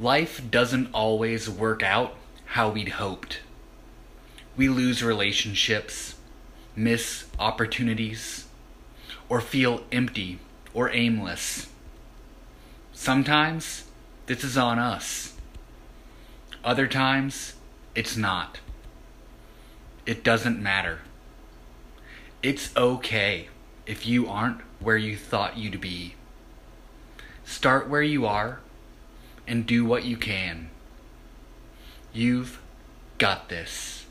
Life doesn't always work out how we'd hoped. We lose relationships, miss opportunities, or feel empty or aimless. Sometimes this is on us. Other times it's not. It doesn't matter. It's okay if you aren't where you thought you'd be. Start where you are and do what you can. You've got this.